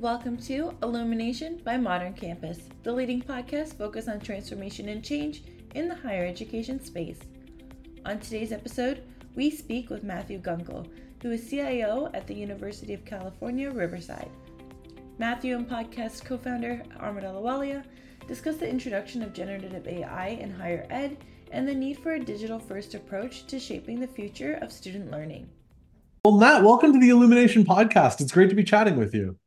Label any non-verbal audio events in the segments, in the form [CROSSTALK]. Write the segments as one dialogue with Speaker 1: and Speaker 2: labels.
Speaker 1: Welcome to Illumination by Modern Campus, the leading podcast focused on transformation and change in the higher education space. On today's episode, we speak with Matthew Gunkel, who is CIO at the University of California, Riverside. Matthew and podcast co founder Amrit Ahluwalia discuss the introduction of generative AI in higher ed and the need for a digital first approach to shaping the future of student learning.
Speaker 2: Well, Matt, welcome to the Illumination podcast. It's great to be chatting with you.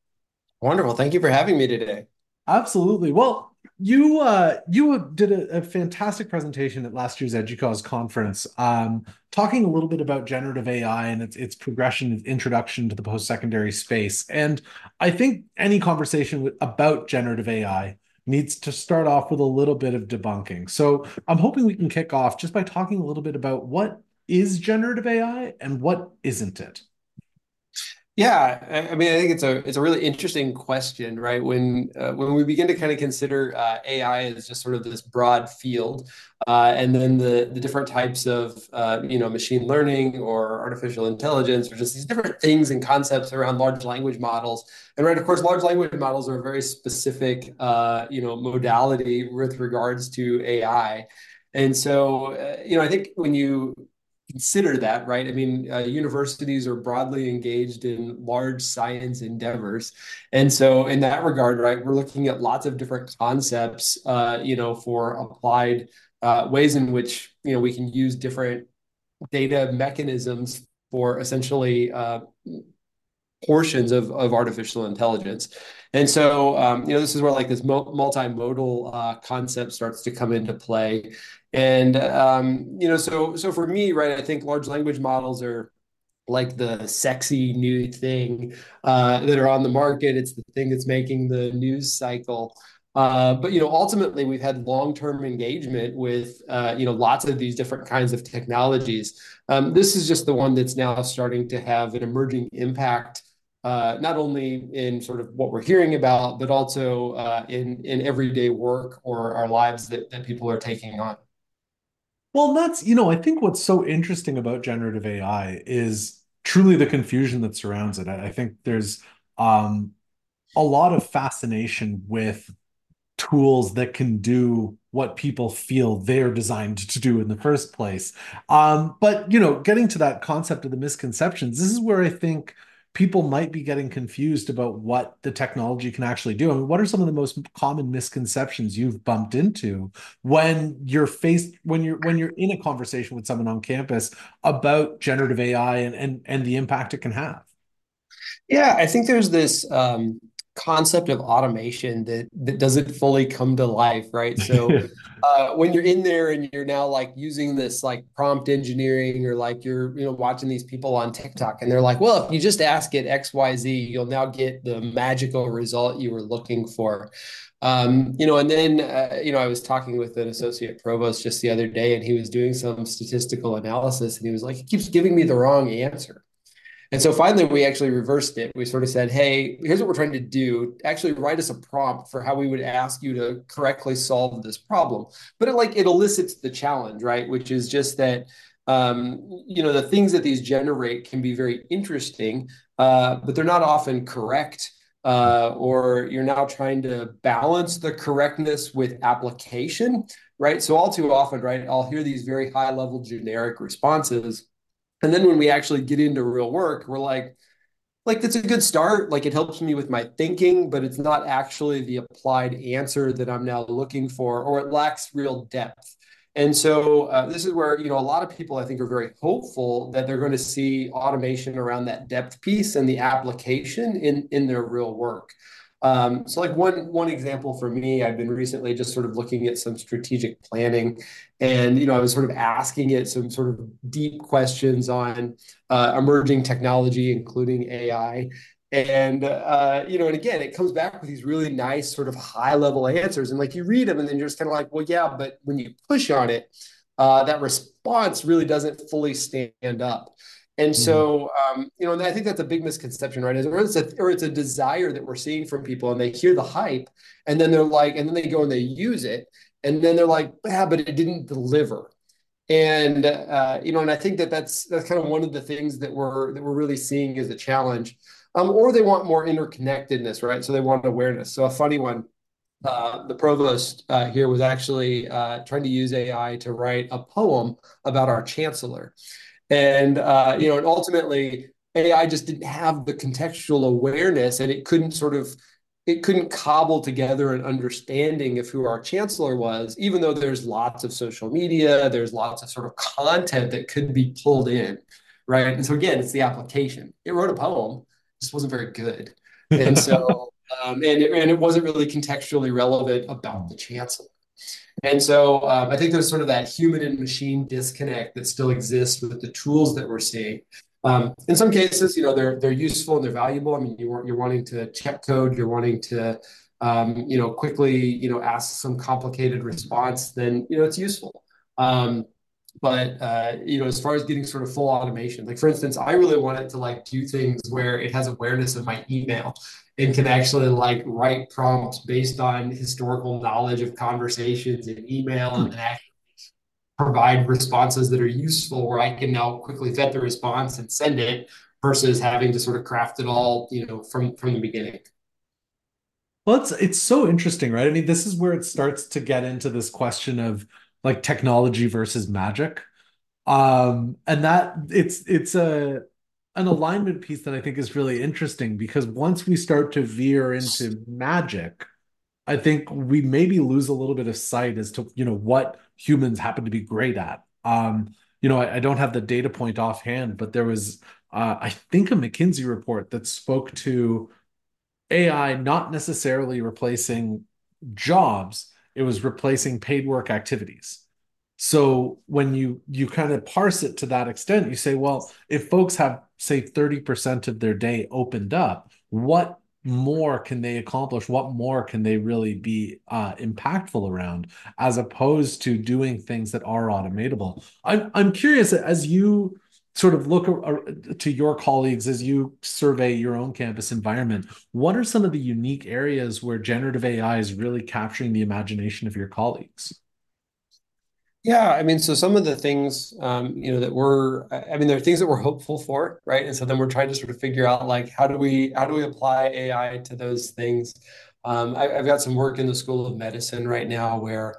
Speaker 3: Wonderful. Thank you for having me today.
Speaker 2: Absolutely. Well, you uh, you did a, a, fantastic presentation at last year's EDUCAUSE conference, um, talking a little bit about generative AI and its its progression, its introduction to the post secondary space. And I think any conversation about generative AI needs to start off with a little bit of debunking. So I'm hoping we can kick off just by talking a little bit about what is generative AI and what isn't it.
Speaker 3: Yeah, I mean, I think it's a it's a really interesting question, right? When uh, when we begin to kind of consider uh, AI as just sort of this broad field, uh, and then the the different types of uh, you know machine learning or artificial intelligence, or just these different things and concepts around large language models. And right, of course, large language models are a very specific uh, you know modality with regards to AI. And so, uh, you know, I think when you consider that, right? I mean, uh, universities are broadly engaged in large science endeavors, and so in that regard, right, we're looking at lots of different concepts, uh, you know, for applied uh, ways in which you know we can use different data mechanisms for essentially uh, portions of, of artificial intelligence. And so, um, you know, this is where like this multimodal uh, concept starts to come into play. And um, you know, so so for me, right, I think large language models are like the sexy new thing uh, that are on the market. It's the thing that's making the news cycle. Uh, but you know, ultimately, we've had long-term engagement with uh, you know lots of these different kinds of technologies. Um, this is just the one that's now starting to have an emerging impact uh, not only in sort of what we're hearing about, but also uh, in in everyday work or our lives that, that people are taking on.
Speaker 2: Well, that's, you know, I think what's so interesting about generative AI is truly the confusion that surrounds it. I, I think there's um, a lot of fascination with tools that can do what people feel they're designed to do in the first place. Um, but, you know, getting to that concept of the misconceptions, this is where I think people might be getting confused about what the technology can actually do. I mean, what are some of the most common misconceptions you've bumped into when you're faced when you're when you're in a conversation with someone on campus about generative AI and and, and the impact it can have?
Speaker 3: Yeah, I think there's this um, concept of automation that that doesn't fully come to life, right? So [LAUGHS] uh, when you're in there and you're now like using this like prompt engineering or like you're you know watching these people on TikTok and they're like, well, if you just ask it X Y Z, you'll now get the magical result you were looking for. Um, you know, and then uh, you know I was talking with an associate provost just the other day, and he was doing some statistical analysis, and he was like, he keeps giving me the wrong answer. And so finally, we actually reversed it. We sort of said, hey, here's what we're trying to do. Actually, write us a prompt for how we would ask you to correctly solve this problem. But it like it elicits the challenge, right? Which is just that um, you know the things that these generate can be very interesting, uh, but they're not often correct. Uh, or you're now trying to balance the correctness with application, right? So all too often, right, I'll hear these very high level generic responses and then when we actually get into real work, we're like, like that's a good start. Like it helps me with my thinking, but it's not actually the applied answer that I'm now looking for, or it lacks real depth. And so uh, this is where you know a lot of people I think are very hopeful that they're going to see automation around that depth piece and the application in in their real work. Um, so like one one example for me, I've been recently just sort of looking at some strategic planning, and you know I was sort of asking it some sort of deep questions on uh, emerging technology, including AI. And uh, you know, and again, it comes back with these really nice sort of high level answers, and like you read them, and then you're just kind of like, well, yeah, but when you push on it, uh, that response really doesn't fully stand up. And mm-hmm. so, um, you know, and I think that's a big misconception, right? Or it's, a, or it's a desire that we're seeing from people, and they hear the hype, and then they're like, and then they go and they use it, and then they're like, yeah, but it didn't deliver. And uh, you know, and I think that that's that's kind of one of the things that we're that we're really seeing as a challenge. Um, or they want more interconnectedness, right? So they want awareness. So a funny one, uh, the provost uh, here was actually uh, trying to use AI to write a poem about our chancellor, and uh, you know, and ultimately AI just didn't have the contextual awareness, and it couldn't sort of it couldn't cobble together an understanding of who our chancellor was, even though there's lots of social media, there's lots of sort of content that could be pulled in, right? And so again, it's the application. It wrote a poem, just wasn't very good, [LAUGHS] and so um, and it, and it wasn't really contextually relevant about the chancellor. And so um, I think there's sort of that human and machine disconnect that still exists with the tools that we're seeing. Um, in some cases, you know, they're they're useful and they're valuable. I mean, you you're wanting to check code, you're wanting to, um, you know, quickly, you know, ask some complicated response. Then you know it's useful. Um, but uh, you know, as far as getting sort of full automation, like for instance, I really want it to like do things where it has awareness of my email and can actually like write prompts based on historical knowledge of conversations in email and then actually provide responses that are useful where I can now quickly vet the response and send it versus having to sort of craft it all, you know, from from the beginning.
Speaker 2: Well, it's it's so interesting, right? I mean, this is where it starts to get into this question of like technology versus magic. Um, and that it's it's a an alignment piece that I think is really interesting because once we start to veer into magic, I think we maybe lose a little bit of sight as to you know what humans happen to be great at. Um, you know, I, I, don't have the data point offhand, but there was uh, I think a McKinsey report that spoke to AI not necessarily replacing jobs; it was replacing paid work activities. So when you you kind of parse it to that extent, you say, well, if folks have say 30% of their day opened up, what more can they accomplish? What more can they really be uh, impactful around, as opposed to doing things that are automatable? I'm I'm curious as you sort of look to your colleagues as you survey your own campus environment. What are some of the unique areas where generative AI is really capturing the imagination of your colleagues?
Speaker 3: Yeah, I mean, so some of the things, um, you know, that we're, I mean, there are things that we're hopeful for, right? And so then we're trying to sort of figure out like how do we how do we apply AI to those things? Um, I, have got some work in the School of Medicine right now where,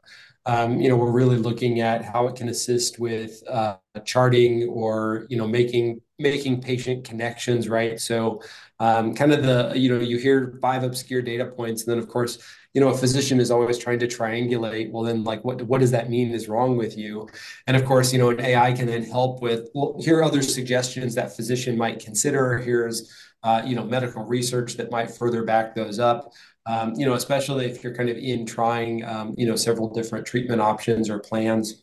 Speaker 3: um, you know, we're really looking at how it can assist with uh, charting or you know making making patient connections, right? So, um, kind of the you know you hear five obscure data points, and then of course you know, a physician is always trying to triangulate, well, then like what what does that mean is wrong with you? And of course, you know, an AI can then help with, well, here are other suggestions that physician might consider. Here's uh, you know, medical research that might further back those up. Um, you know, especially if you're kind of in trying, um, you know, several different treatment options or plans.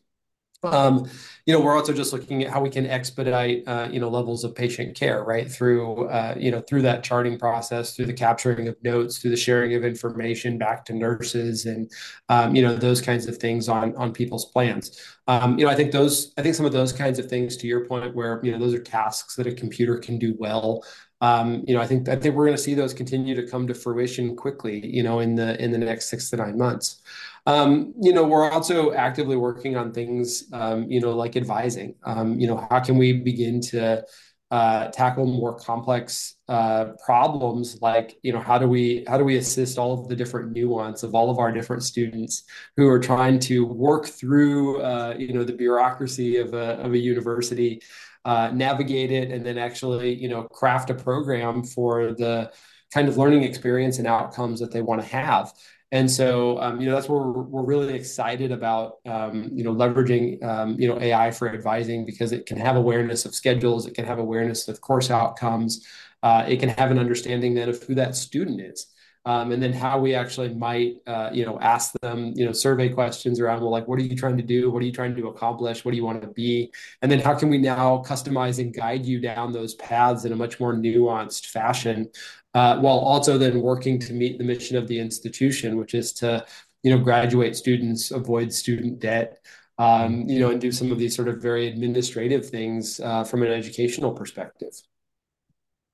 Speaker 3: Um, you know, we're also just looking at how we can expedite, uh, you know, levels of patient care, right? Through, uh, you know, through that charting process, through the capturing of notes, through the sharing of information back to nurses, and um, you know, those kinds of things on on people's plans. Um, you know, I think those, I think some of those kinds of things, to your point, where you know, those are tasks that a computer can do well. Um, you know, I think I think we're going to see those continue to come to fruition quickly. You know, in the in the next six to nine months. Um, you know, we're also actively working on things, um, you know, like advising. Um, you know, how can we begin to uh, tackle more complex uh, problems like you know how do we how do we assist all of the different nuance of all of our different students who are trying to work through uh, you know the bureaucracy of a, of a university uh, navigate it and then actually you know craft a program for the kind of learning experience and outcomes that they want to have and so, um, you know, that's where we're, we're really excited about, um, you know, leveraging, um, you know, AI for advising because it can have awareness of schedules, it can have awareness of course outcomes, uh, it can have an understanding then of who that student is. Um, and then how we actually might, uh, you know, ask them, you know, survey questions around, well, like, what are you trying to do? What are you trying to accomplish? What do you want to be? And then how can we now customize and guide you down those paths in a much more nuanced fashion uh, while also then working to meet the mission of the institution, which is to, you know, graduate students, avoid student debt, um, you know, and do some of these sort of very administrative things uh, from an educational perspective.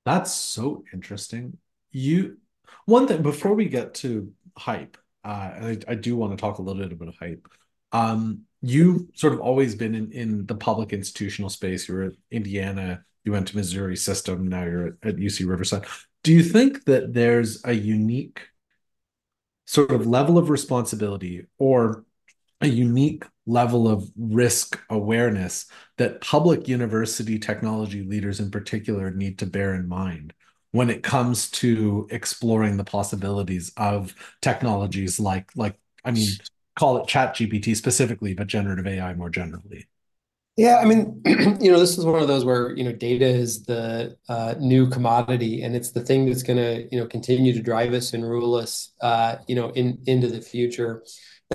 Speaker 2: That's so interesting. You one thing before we get to hype, uh, and I, I do want to talk a little bit about hype. Um, you sort of always been in, in the public institutional space. You were at Indiana, you went to Missouri system, now you're at, at UC Riverside. Do you think that there's a unique sort of level of responsibility or a unique level of risk awareness that public university technology leaders in particular need to bear in mind when it comes to exploring the possibilities of technologies like like I mean call it chat GPT specifically, but generative AI more generally.
Speaker 3: Yeah, I mean, [CLEARS THROAT] you know, this is one of those where, you know, data is the uh, new commodity and it's the thing that's going to, you know, continue to drive us and rule us, uh, you know, in into the future.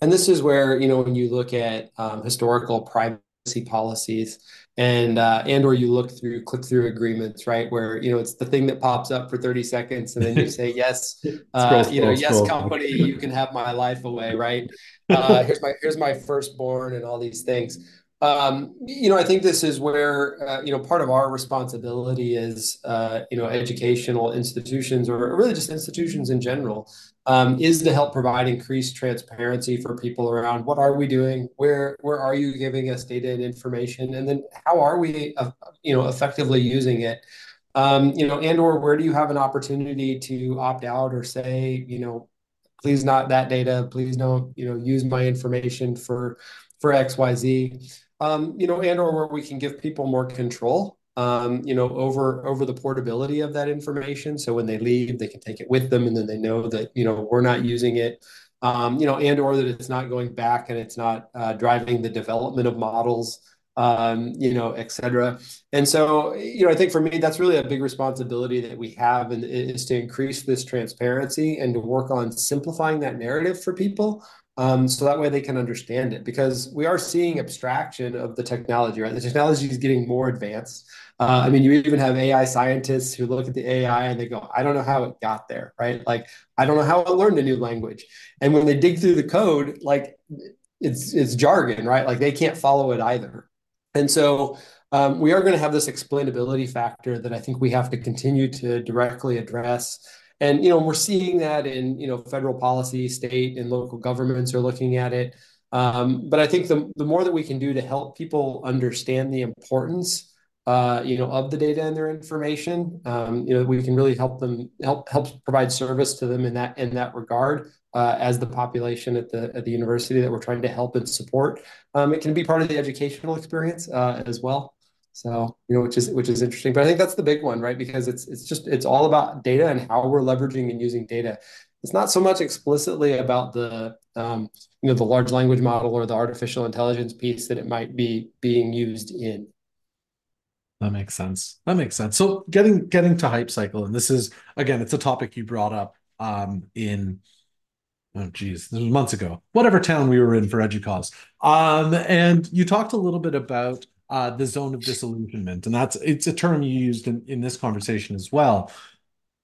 Speaker 3: And this is where, you know, when you look at um, historical privacy policies and uh, and or you look through click through agreements, right? Where, you know, it's the thing that pops up for 30 seconds and then you say, yes, [LAUGHS] uh, you know, yes, company, you can have my life away, right? Uh, here's my here's my firstborn and all these things. Um, you know, I think this is where uh, you know part of our responsibility is uh, you know educational institutions or really just institutions in general um, is to help provide increased transparency for people around what are we doing, where where are you giving us data and information, and then how are we uh, you know effectively using it. Um, you know, and or where do you have an opportunity to opt out or say, you know, please not that data, please don't, you know, use my information for for XYZ um, you know, and or where we can give people more control, um, you know, over over the portability of that information. So when they leave, they can take it with them, and then they know that you know we're not using it, um, you know, and or that it's not going back and it's not uh, driving the development of models. Um, you know, et cetera. And so, you know, I think for me, that's really a big responsibility that we have, and is to increase this transparency and to work on simplifying that narrative for people um, so that way they can understand it because we are seeing abstraction of the technology, right? The technology is getting more advanced. Uh, I mean, you even have AI scientists who look at the AI and they go, I don't know how it got there, right? Like, I don't know how it learned a new language. And when they dig through the code, like it's it's jargon, right? Like they can't follow it either. And so um, we are going to have this explainability factor that I think we have to continue to directly address. And you know, we're seeing that in you know federal policy, state and local governments are looking at it. Um, but I think the the more that we can do to help people understand the importance, uh, you know, of the data and their information, um, you know, we can really help them help help provide service to them in that in that regard. Uh, as the population at the at the university that we're trying to help and support, um, it can be part of the educational experience uh, as well. So, you know, which is which is interesting. But I think that's the big one, right? Because it's it's just it's all about data and how we're leveraging and using data. It's not so much explicitly about the um, you know the large language model or the artificial intelligence piece that it might be being used in.
Speaker 2: That makes sense. That makes sense. So getting getting to hype cycle, and this is again, it's a topic you brought up um, in oh geez, this was months ago. Whatever town we were in for EDUCAUSE. Um, and you talked a little bit about uh, the zone of disillusionment, and that's it's a term you used in, in this conversation as well.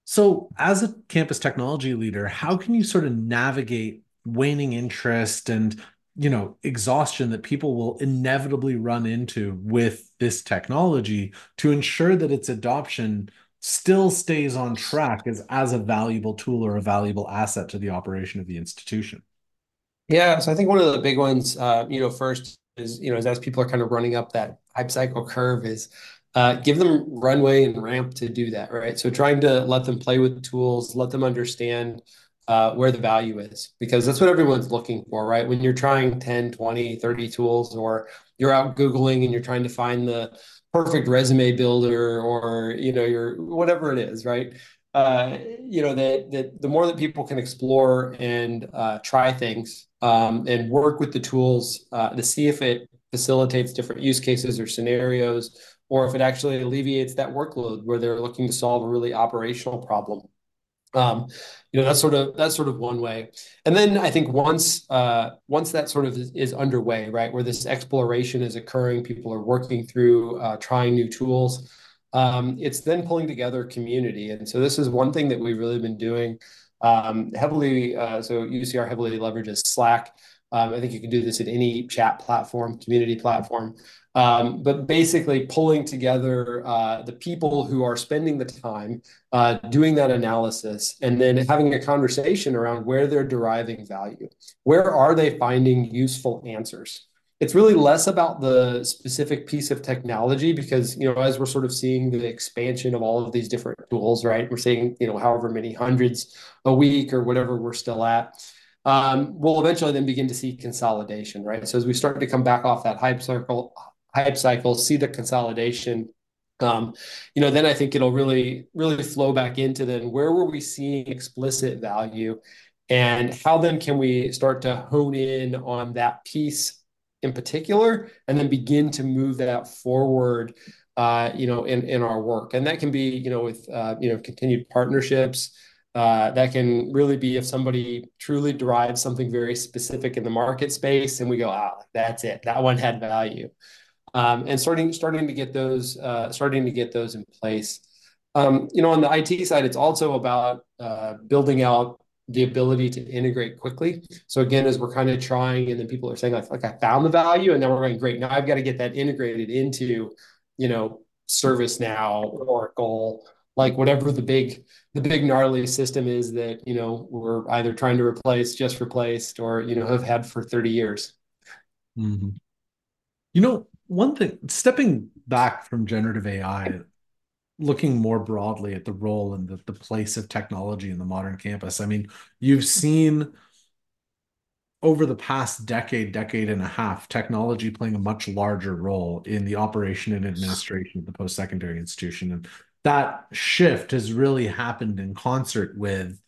Speaker 2: So, as a campus technology leader, how can you sort of navigate waning interest and you know exhaustion that people will inevitably run into with this technology to ensure that its adoption still stays on track as as a valuable tool or a valuable asset to the operation of the institution
Speaker 3: yeah so i think one of the big ones uh, you know first is, you know, as people are kind of running up that hype cycle curve is uh, give them runway and ramp to do that, right? So trying to let them play with tools, let them understand uh, where the value is, because that's what everyone's looking for, right? When you're trying 10, 20, 30 tools, or you're out Googling and you're trying to find the perfect resume builder or, you know, your whatever it is, right? Uh, you know, that, that the more that people can explore and uh, try things um, and work with the tools uh, to see if it facilitates different use cases or scenarios, or if it actually alleviates that workload where they're looking to solve a really operational problem. Um, you know, that's sort of that's sort of one way. And then I think once uh, once that sort of is, is, underway, right, where this exploration is occurring, people are working through uh, trying new tools. Um, it's then pulling together community, and so this is one thing that we've really been doing um, heavily, uh, so UCR heavily leverages Slack. Um, I think you can do this in any chat platform, community platform. Um, but basically pulling together uh, the people who are spending the time uh, doing that analysis and then having a conversation around where they're deriving value. Where are they finding useful answers? It's really less about the specific piece of technology because, you know, as we're sort of seeing the expansion of all of these different tools, right? We're seeing, you know, however many hundreds a week or whatever we're still at. Um, we'll eventually then begin to see consolidation, right? So as we start to come back off that hype cycle, hype cycle, see the consolidation, um, you know, then I think it'll really, really flow back into then where were we seeing explicit value and how then can we start to hone in on that piece in particular and then begin to move that forward uh, you know in, in our work. And that can be you know with uh, you know continued partnerships uh, that can really be if somebody truly derives something very specific in the market space and we go ah that's it. That one had value. Um, and starting starting to get those uh, starting to get those in place. Um, you know on the IT side it's also about uh, building out the ability to integrate quickly. So again, as we're kind of trying, and then people are saying like, like I found the value, and then we're going, great, now I've got to get that integrated into, you know, ServiceNow, Oracle, like whatever the big the big gnarly system is that you know we're either trying to replace, just replaced, or you know have had for 30 years.
Speaker 2: Mm-hmm. You know, one thing, stepping back from generative AI, looking more broadly at the role and the, the place of technology in the modern campus, I mean, you've seen over the past decade, decade and a half, technology playing a much larger role in the operation and administration of the post-secondary institution. And that shift has really happened in concert with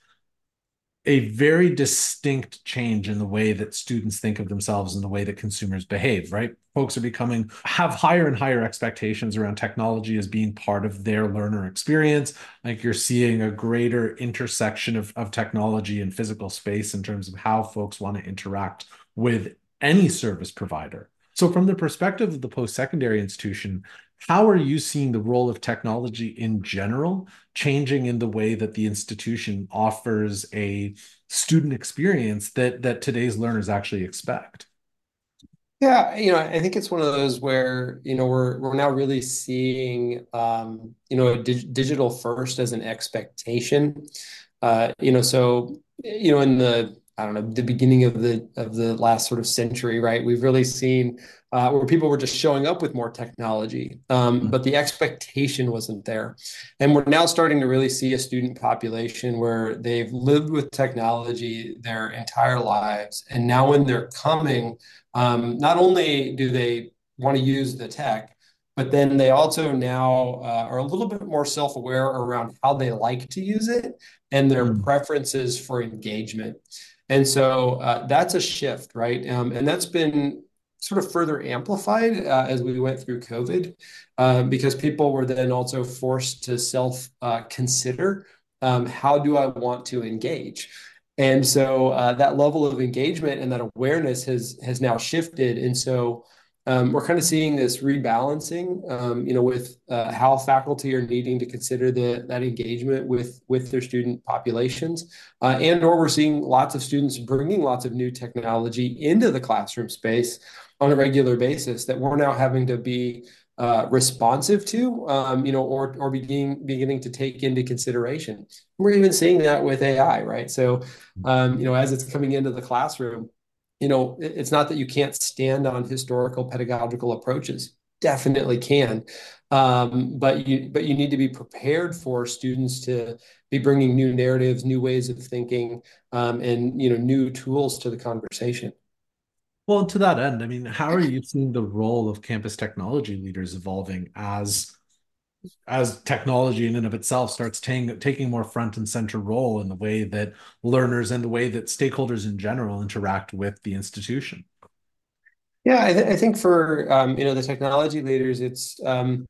Speaker 2: a very distinct change in the way that students think of themselves and the way that consumers behave, right? Folks are becoming, have higher and higher expectations around technology as being part of their learner experience. Like you're seeing a greater intersection of, of technology and physical space in terms of how folks want to interact with any service provider. So, from the perspective of the post secondary institution, how are you seeing the role of technology in general changing in the way that the institution offers a student experience that that today's learners actually expect?
Speaker 3: Yeah, you know, I think it's one of those where, you know, we're we're now really seeing um, you know, dig digital first as an expectation. Uh, you know, so you know, in the I don't know, the beginning of the of the last sort of century, right? We've really seen uh, where people were just showing up with more technology, um, mm-hmm. but the expectation wasn't there. And we're now starting to really see a student population where they've lived with technology their entire lives, and now when they're coming, um, not only do they want to use the tech, but then they also now uh, are a little bit more self-aware around how they like to use it and their mm. preferences for engagement. And so uh, that's a shift, right? Um, and that's been sort of further amplified uh, as we went through COVID um, because people were then also forced to self uh, consider um, how do I want to engage? And so uh, that level of engagement and that awareness has has now shifted. And so we're kind of seeing this rebalancing, um, you know, with uh, how faculty are needing to consider the, that engagement with with their student populations, uh, and or we're seeing lots of students bringing lots of new technology into the classroom space on a regular basis that we're now having to be uh, responsive to, um, you know, or or beginning beginning to take into consideration. We're even seeing that with AI, right? So, um, you know, as it's coming into the classroom you know, it's not that you can't stand on historical pedagogical approaches. Definitely can, um, but you but you need to be prepared for students to be bringing new narratives, new ways of thinking, um, and you know, new tools to the conversation.
Speaker 2: Well, to that end, I mean, how are you seeing the role of campus technology leaders evolving as as technology in and of itself starts taking taking more front and center role in the way that learners and the way that stakeholders in general interact with the institution.
Speaker 3: Yeah i, th- I think for um, you know the technology leaders it's um,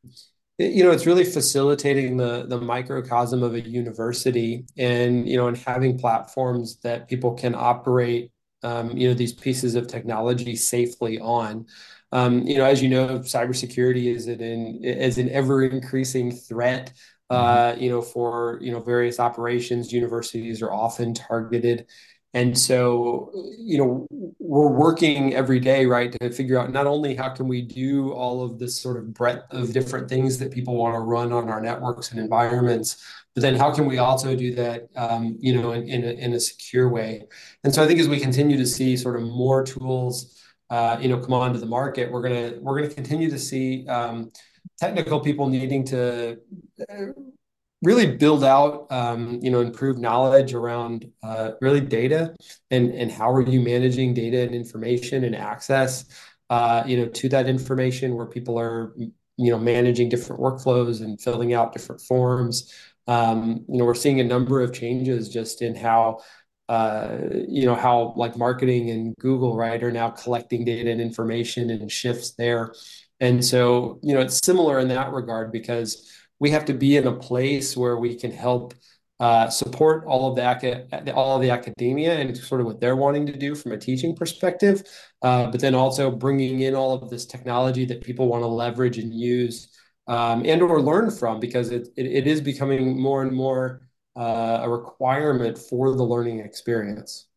Speaker 3: it, you know it's really facilitating the the microcosm of a university and you know and having platforms that people can operate um, you know these pieces of technology safely on um, you know, as you know, cybersecurity is an is an ever increasing threat. Uh, mm-hmm. you know, for you know various operations, universities are often targeted, and so you know we're working every day, right, to figure out not only how can we do all of this sort of breadth of different things that people want to run on our networks and environments, but then how can we also do that, um, you know, in, in a, in a secure way? And so I think as we continue to see sort of more tools you know, come onto the market, we're gonna we're gonna continue to see um, technical people needing to uh, really build out, um, you know, improve knowledge around uh, really data and and how are you managing data and information and access, uh, you know, to that information where people are, you know, managing different workflows and filling out different forms. Um, you know, we're seeing a number of changes just in how uh, you know how like marketing and Google right are now collecting data and information and shifts there, and so you know it's similar in that regard because we have to be in a place where we can help uh, support all of the all of the academia and sort of what they're wanting to do from a teaching perspective, uh, but then also bringing in all of this technology that people want to leverage and use um, and or learn from because it, it, it is becoming more and more uh, a requirement for the learning experience.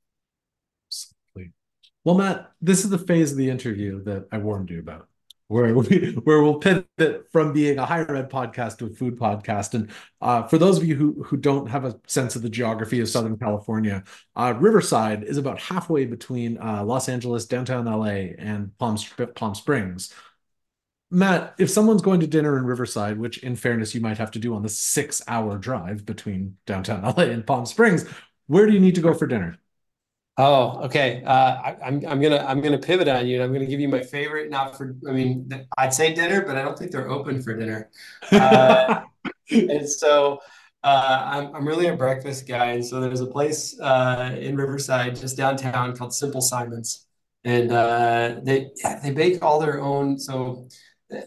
Speaker 2: Well, Matt, this is the phase of the interview that I warned you about where [LAUGHS] we where we'll pivot from being a higher ed podcast to a food podcast. And uh, for those of you who who don't have a sense of the geography of Southern California, uh, Riverside is about halfway between uh, Los Angeles, downtown LA, and Palm Palm Springs. Matt, if someone's going to dinner in Riverside, which in fairness you might have to do on the six hour drive between downtown [LAUGHS] LA and Palm Springs, where do you need to go for dinner?
Speaker 3: Oh, okay. Uh, I, I'm I'm gonna I'm gonna pivot on you, and I'm gonna give you my favorite. Not for I mean, I'd say dinner, but I don't think they're open for dinner. [LAUGHS] Uh, and so uh, I'm I'm really a breakfast guy, and so there's a place uh, in Riverside, just downtown, called Simple Simons, and uh, they they bake all their own. So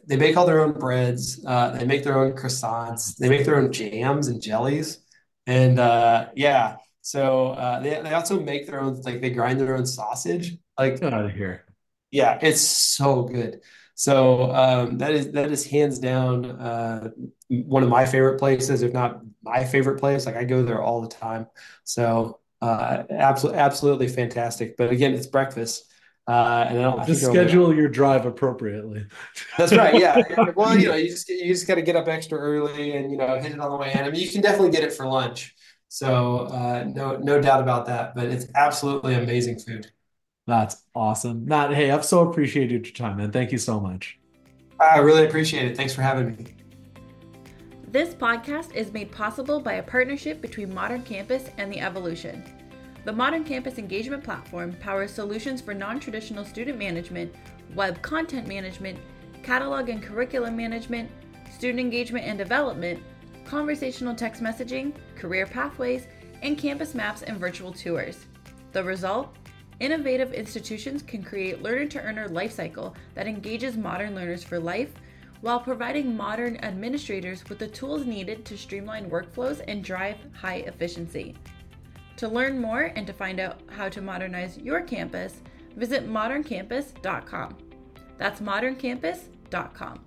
Speaker 3: they bake all their own breads. Uh, they make their own croissants. They make their own jams and jellies, and uh, yeah. So uh, they they also make their own like they grind their own sausage. Like
Speaker 2: get out of here.
Speaker 3: Yeah, it's so good. So um, that is that is hands down uh, one of my favorite places, if not my favorite place. Like I go there all the time. So uh, absolutely absolutely fantastic. But again, it's breakfast. Uh, and I don't
Speaker 2: just schedule your drive appropriately.
Speaker 3: That's right. Yeah. [LAUGHS] well, you know, you just you just got to get up extra early and you know hit it on the way in. I mean, you can definitely get it for lunch. So uh, no, no doubt about that. But it's absolutely amazing food.
Speaker 2: That's awesome, Matt. Hey, I've so appreciated your time, man. Thank you so much.
Speaker 3: I really appreciate it. Thanks for having me.
Speaker 1: This podcast is made possible by a partnership between Modern Campus and The Evolution. The Modern Campus Engagement Platform powers solutions for non traditional student management, web content management, catalog and curriculum management, student engagement and development conversational text messaging, career pathways, and campus maps and virtual tours. The result? Innovative institutions can create learner to earner lifecycle that engages modern learners for life while providing modern administrators with the tools needed to streamline workflows and drive high efficiency. To learn more and to find out how to modernize your campus, visit moderncampus.com. That's moderncampus.com.